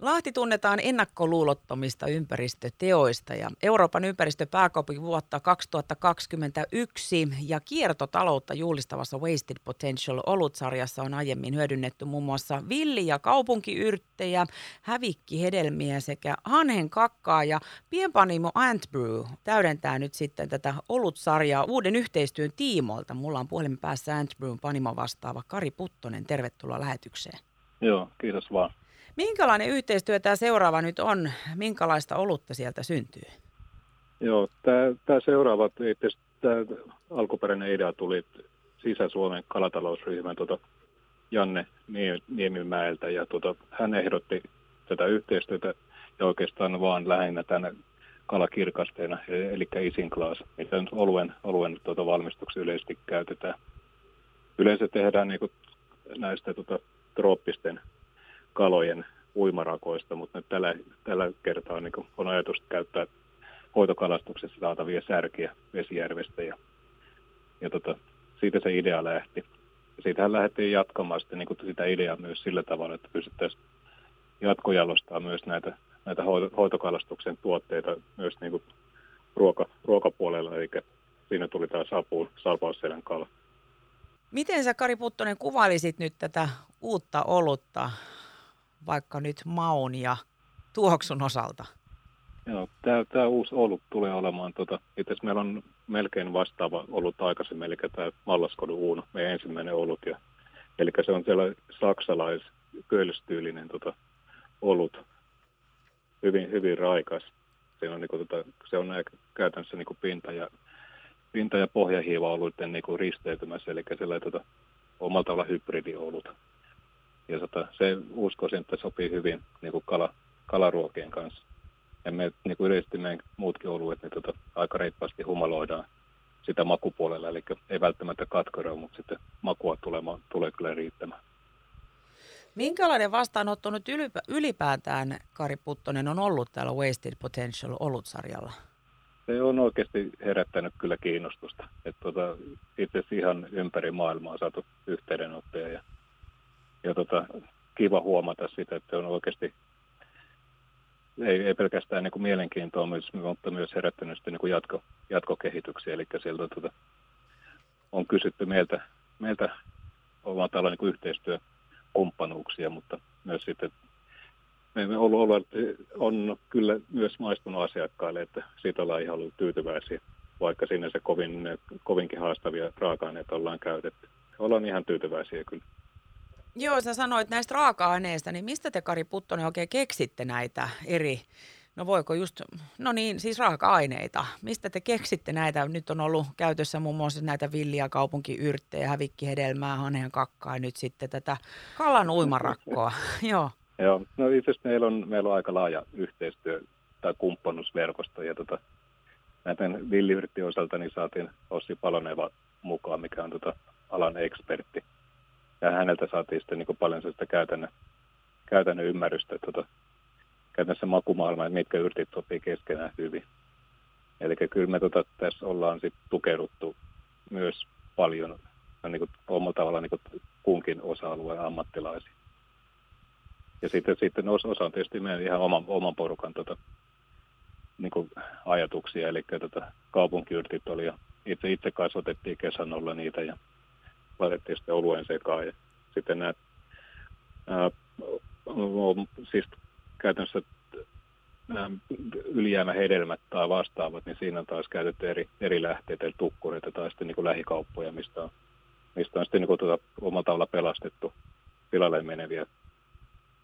Lahti tunnetaan ennakkoluulottomista ympäristöteoista ja Euroopan ympäristöpääkaupunki vuotta 2021 ja kiertotaloutta juhlistavassa Wasted Potential olutsarjassa on aiemmin hyödynnetty muun muassa villi- ja kaupunkiyrttejä, hävikkihedelmiä sekä hanhen kakkaa ja pienpanimo Antbrew täydentää nyt sitten tätä olutsarjaa uuden yhteistyön tiimoilta. Mulla on puhelimen päässä Antbrewn panimo vastaava Kari Puttonen. Tervetuloa lähetykseen. Joo, kiitos vaan. Minkälainen yhteistyö tämä seuraava nyt on? Minkälaista olutta sieltä syntyy? Joo, tämä, tämä seuraava, tämä alkuperäinen idea tuli Sisä-Suomen kalatalousryhmän tuota Janne Niemimäeltä ja tuota, hän ehdotti tätä yhteistyötä ja oikeastaan vaan lähinnä tänne kalakirkasteena, eli Glass, mitä nyt oluen, oluen tuota valmistuksen yleisesti käytetään. Yleensä tehdään niin kuin näistä tuota, trooppisten kalojen uimarakoista, mutta nyt tällä, tällä kertaa niin on ajatus käyttää hoitokalastuksessa saatavia särkiä Vesijärvestä ja, ja tota, siitä se idea lähti. Siitähän lähdettiin jatkamaan sitten, niin kuin sitä ideaa myös sillä tavalla, että pystyttäisiin jatkojalostaa myös näitä, näitä hoitokalastuksen tuotteita myös niin kuin ruoka, ruokapuolella, eli siinä tuli taas apuun salpausselän kala. Miten sä Kari Puttonen kuvailisit nyt tätä uutta olutta? Vaikka nyt maun ja tuoksun osalta? Joo, tämä, tämä uusi olut tulee olemaan, tota, itse meillä on melkein vastaava ollut aikaisemmin, eli tämä Mallaskodun Uuno, meidän ensimmäinen olut. Ja, eli se on siellä saksalais köölstyylinen tota, olut, hyvin, hyvin raikas. Se on, niin kuin, tota, se on käytännössä niin kuin pinta- ja, pinta- ja pohjahiiva oluiden niin risteytymässä, eli sellainen tota, omalla tavalla hybridiolut ja tota, se uskoisin, että sopii hyvin niin kuin kala, kalaruokien kanssa. Ja me niin kuin yleisesti meidän muutkin oluet niin tota, aika reippaasti humaloidaan sitä makupuolella, eli ei välttämättä katkeroa, mutta sitten makua tulemaan, tulee kyllä riittämään. Minkälainen vastaanotto nyt ylipäätään, Kari Puttonen, on ollut täällä Wasted Potential olutsarjalla? Se on oikeasti herättänyt kyllä kiinnostusta. että tota, itse asiassa ihan ympäri maailmaa on saatu yhteydenottoja ja ja tota, kiva huomata sitä, että on oikeasti ei, ei pelkästään niin kuin mielenkiintoa, mutta myös herättänyt sitten niin kuin jatko, jatkokehityksiä. Eli sieltä tota, on kysytty meiltä, meiltä oman talon niin yhteistyökumppanuuksia, mutta myös sitten me emme ollut, ollut, on kyllä myös maistunut asiakkaille, että siitä ollaan ihan ollut tyytyväisiä, vaikka sinne se kovin, kovinkin haastavia raaka-aineita ollaan käytetty. Ollaan ihan tyytyväisiä kyllä. Joo, sä sanoit näistä raaka-aineista, niin mistä te Kari Puttonen oikein keksitte näitä eri, no voiko just, no niin, siis raaka-aineita. Mistä te keksitte näitä? Nyt on ollut käytössä muun muassa näitä villiä kaupunkiyrttejä, hävikkihedelmää, haneen kakkaa ja nyt sitten tätä kalan uimarakkoa. Joo. Joo, no itse asiassa meillä on, meillä on aika laaja yhteistyö tai kumppanuusverkosto ja tota, näiden villiyrttien osalta niin saatiin Ossi Paloneva mukaan, mikä on tota alan ekspertti ja häneltä saatiin sitten niin paljon sitä käytännön, käytännön ymmärrystä, että tota, käytännössä makumaailma, että mitkä yrtit sopii keskenään hyvin. Eli kyllä me tota, tässä ollaan sit tukeuduttu myös paljon niin kuin, omalla tavalla niin kunkin osa-alueen ammattilaisia. Ja sitten, sitten osa on tietysti meidän ihan oman, oman porukan tota, niin kuin ajatuksia, eli tota, kaupunkiyrtit oli jo, itse, itse kasvatettiin kesänolla niitä ja laitettiin sitten oluen sekaan. Ja sitten nämä, ää, siis käytännössä nämä ylijäämähedelmät tai vastaavat, niin siinä on taas käytetty eri, eri lähteitä, eli tukkureita tai sitten niin kuin lähikauppoja, mistä on, mistä on sitten niin kuin tuota, omalla tavalla pelastettu tilalle meneviä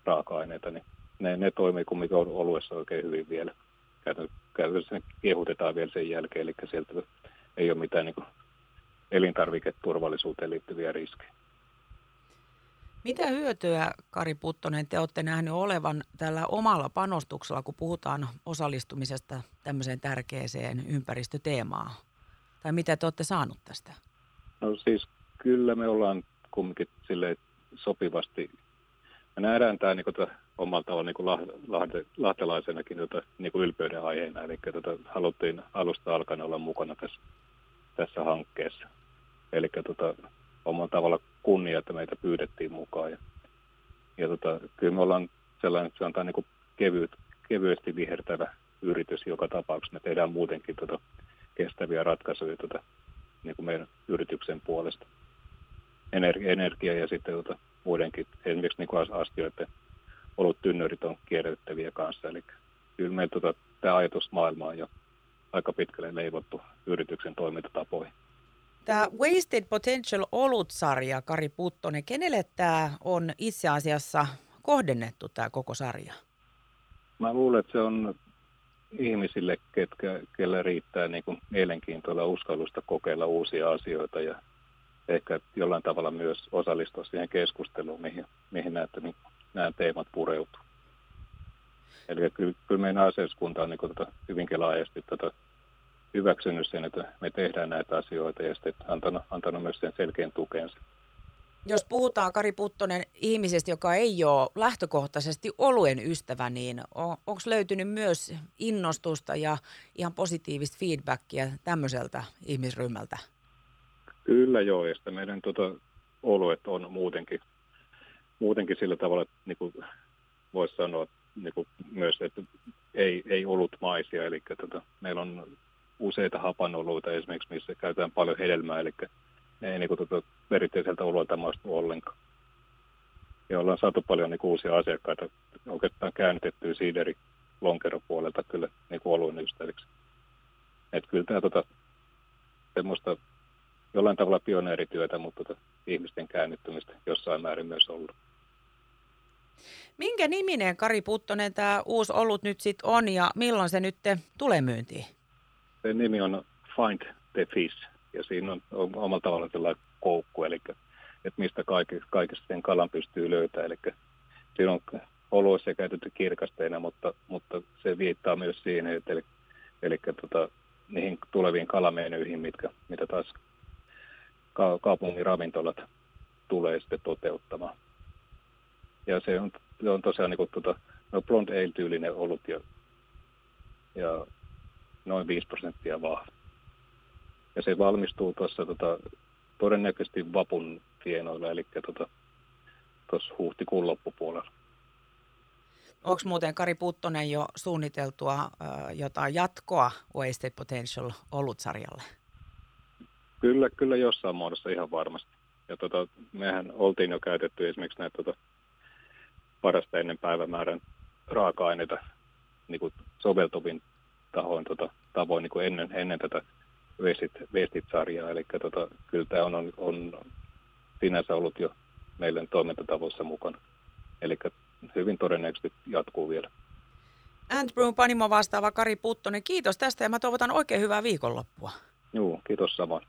raaka-aineita, niin ne, ne toimii kumminkin oluessa oikein hyvin vielä. Käytännössä ne kiehutetaan vielä sen jälkeen, eli sieltä ei ole mitään niin kuin elintarviketurvallisuuteen liittyviä riskejä. Mitä hyötyä, Kari Puttonen, te olette nähneet olevan tällä omalla panostuksella, kun puhutaan osallistumisesta tämmöiseen tärkeäseen ympäristöteemaan? Tai mitä te olette saanut tästä? No siis kyllä me ollaan kumminkin sille sopivasti. Me nähdään tämä niin kuin, omalla tavalla niin lahde, lahtelaisenakin tota, niin kuin ylpeyden aiheena. Eli tota, haluttiin alusta alkaen olla mukana tässä, tässä hankkeessa. Eli tota, omalla tavalla kunnia, että meitä pyydettiin mukaan. Ja, ja tota, kyllä me ollaan sellainen, että se on niin kevyt, kevyesti vihertävä yritys joka tapauksessa. Me tehdään muutenkin tuota kestäviä ratkaisuja tuota, niin kuin meidän yrityksen puolesta. Energia, energia ja sitten tuota, muidenkin, esimerkiksi niin astioiden tynnyrit on kierrätettäviä kanssa. Eli kyllä meillä tuota, tämä ajatusmaailma on jo aika pitkälle leivottu yrityksen toimintatapoihin. Tämä Wasted Potential Olut-sarja, Kari Puttonen, kenelle tämä on itse asiassa kohdennettu tämä koko sarja? Mä luulen, että se on ihmisille, ketkä, kelle riittää niin kuin mielenkiintoa ja uskallusta kokeilla uusia asioita ja ehkä jollain tavalla myös osallistua siihen keskusteluun, mihin, mihin näette, niin nämä teemat pureutuu. Eli kyllä, kyllä meidän asiakaskunta on niin kuin, tota, hyvinkin laajasti tota, hyväksynyt sen, että me tehdään näitä asioita ja sitten antanut, antanut myös sen selkeän tukensa. Jos puhutaan, Kari Puttonen, ihmisestä, joka ei ole lähtökohtaisesti oluen ystävä, niin on, onko löytynyt myös innostusta ja ihan positiivista feedbackia tämmöiseltä ihmisryhmältä? Kyllä joo, ja sitten meidän tota, oluet on muutenkin, muutenkin sillä tavalla, että niin voisi sanoa niin kuin myös, että ei, ei ollut maisia, eli tota, meillä on useita hapanoluita esimerkiksi, missä käytetään paljon hedelmää, eli ne ei niin kuin, tota, perinteiseltä oluelta maistu ollenkaan. Ja ollaan saatu paljon niin kuin, uusia asiakkaita, oikeastaan käännytettyä siideri lonkeropuolelta kyllä niin kuin oluen ystäviksi. Että kyllä tämä tota, semmoista jollain tavalla pioneerityötä, mutta tota, ihmisten käännyttämistä jossain määrin myös ollut. Minkä niminen Kari Puttonen tämä uusi olut nyt sitten on ja milloin se nyt tulee myyntiin? Sen nimi on Find the Fish ja siinä on omalla tavallaan sellainen koukku, eli että mistä kaikista sen kalan pystyy löytämään. Eli siinä on oluissa käytetty kirkasteina, mutta, mutta se viittaa myös siihen, että eli, eli tota, niihin tuleviin kalamenyihin, mitkä, mitä taas ka- kaupungin ravintolat tulee sitten toteuttamaan. Ja se on, se on tosiaan niin kuin, tota, no blond ale-tyylinen olut ja, ja noin 5 prosenttia vahva. Ja se valmistuu tuossa tota, todennäköisesti vapun tienoilla, eli tuossa tota, huhtikuun loppupuolella. Onko muuten Kari Puttonen jo suunniteltua äh, jotain jatkoa Wasted Potential olutsarjalle? Kyllä, kyllä jossain muodossa ihan varmasti. Ja tota, mehän oltiin jo käytetty esimerkiksi näitä tota, parasta ennen päivämäärän raaka-aineita niin kuin soveltuvin tahoin, tota, tavoin niin kuin ennen, ennen tätä Vestit-sarjaa. Eli tota, kyllä tämä on, on, on sinänsä ollut jo meidän toimintatavoissa mukana. Eli hyvin todennäköisesti jatkuu vielä. Antbrewn Panimo vastaava Kari Puttonen, kiitos tästä ja mä toivotan oikein hyvää viikonloppua. Joo, kiitos samoin.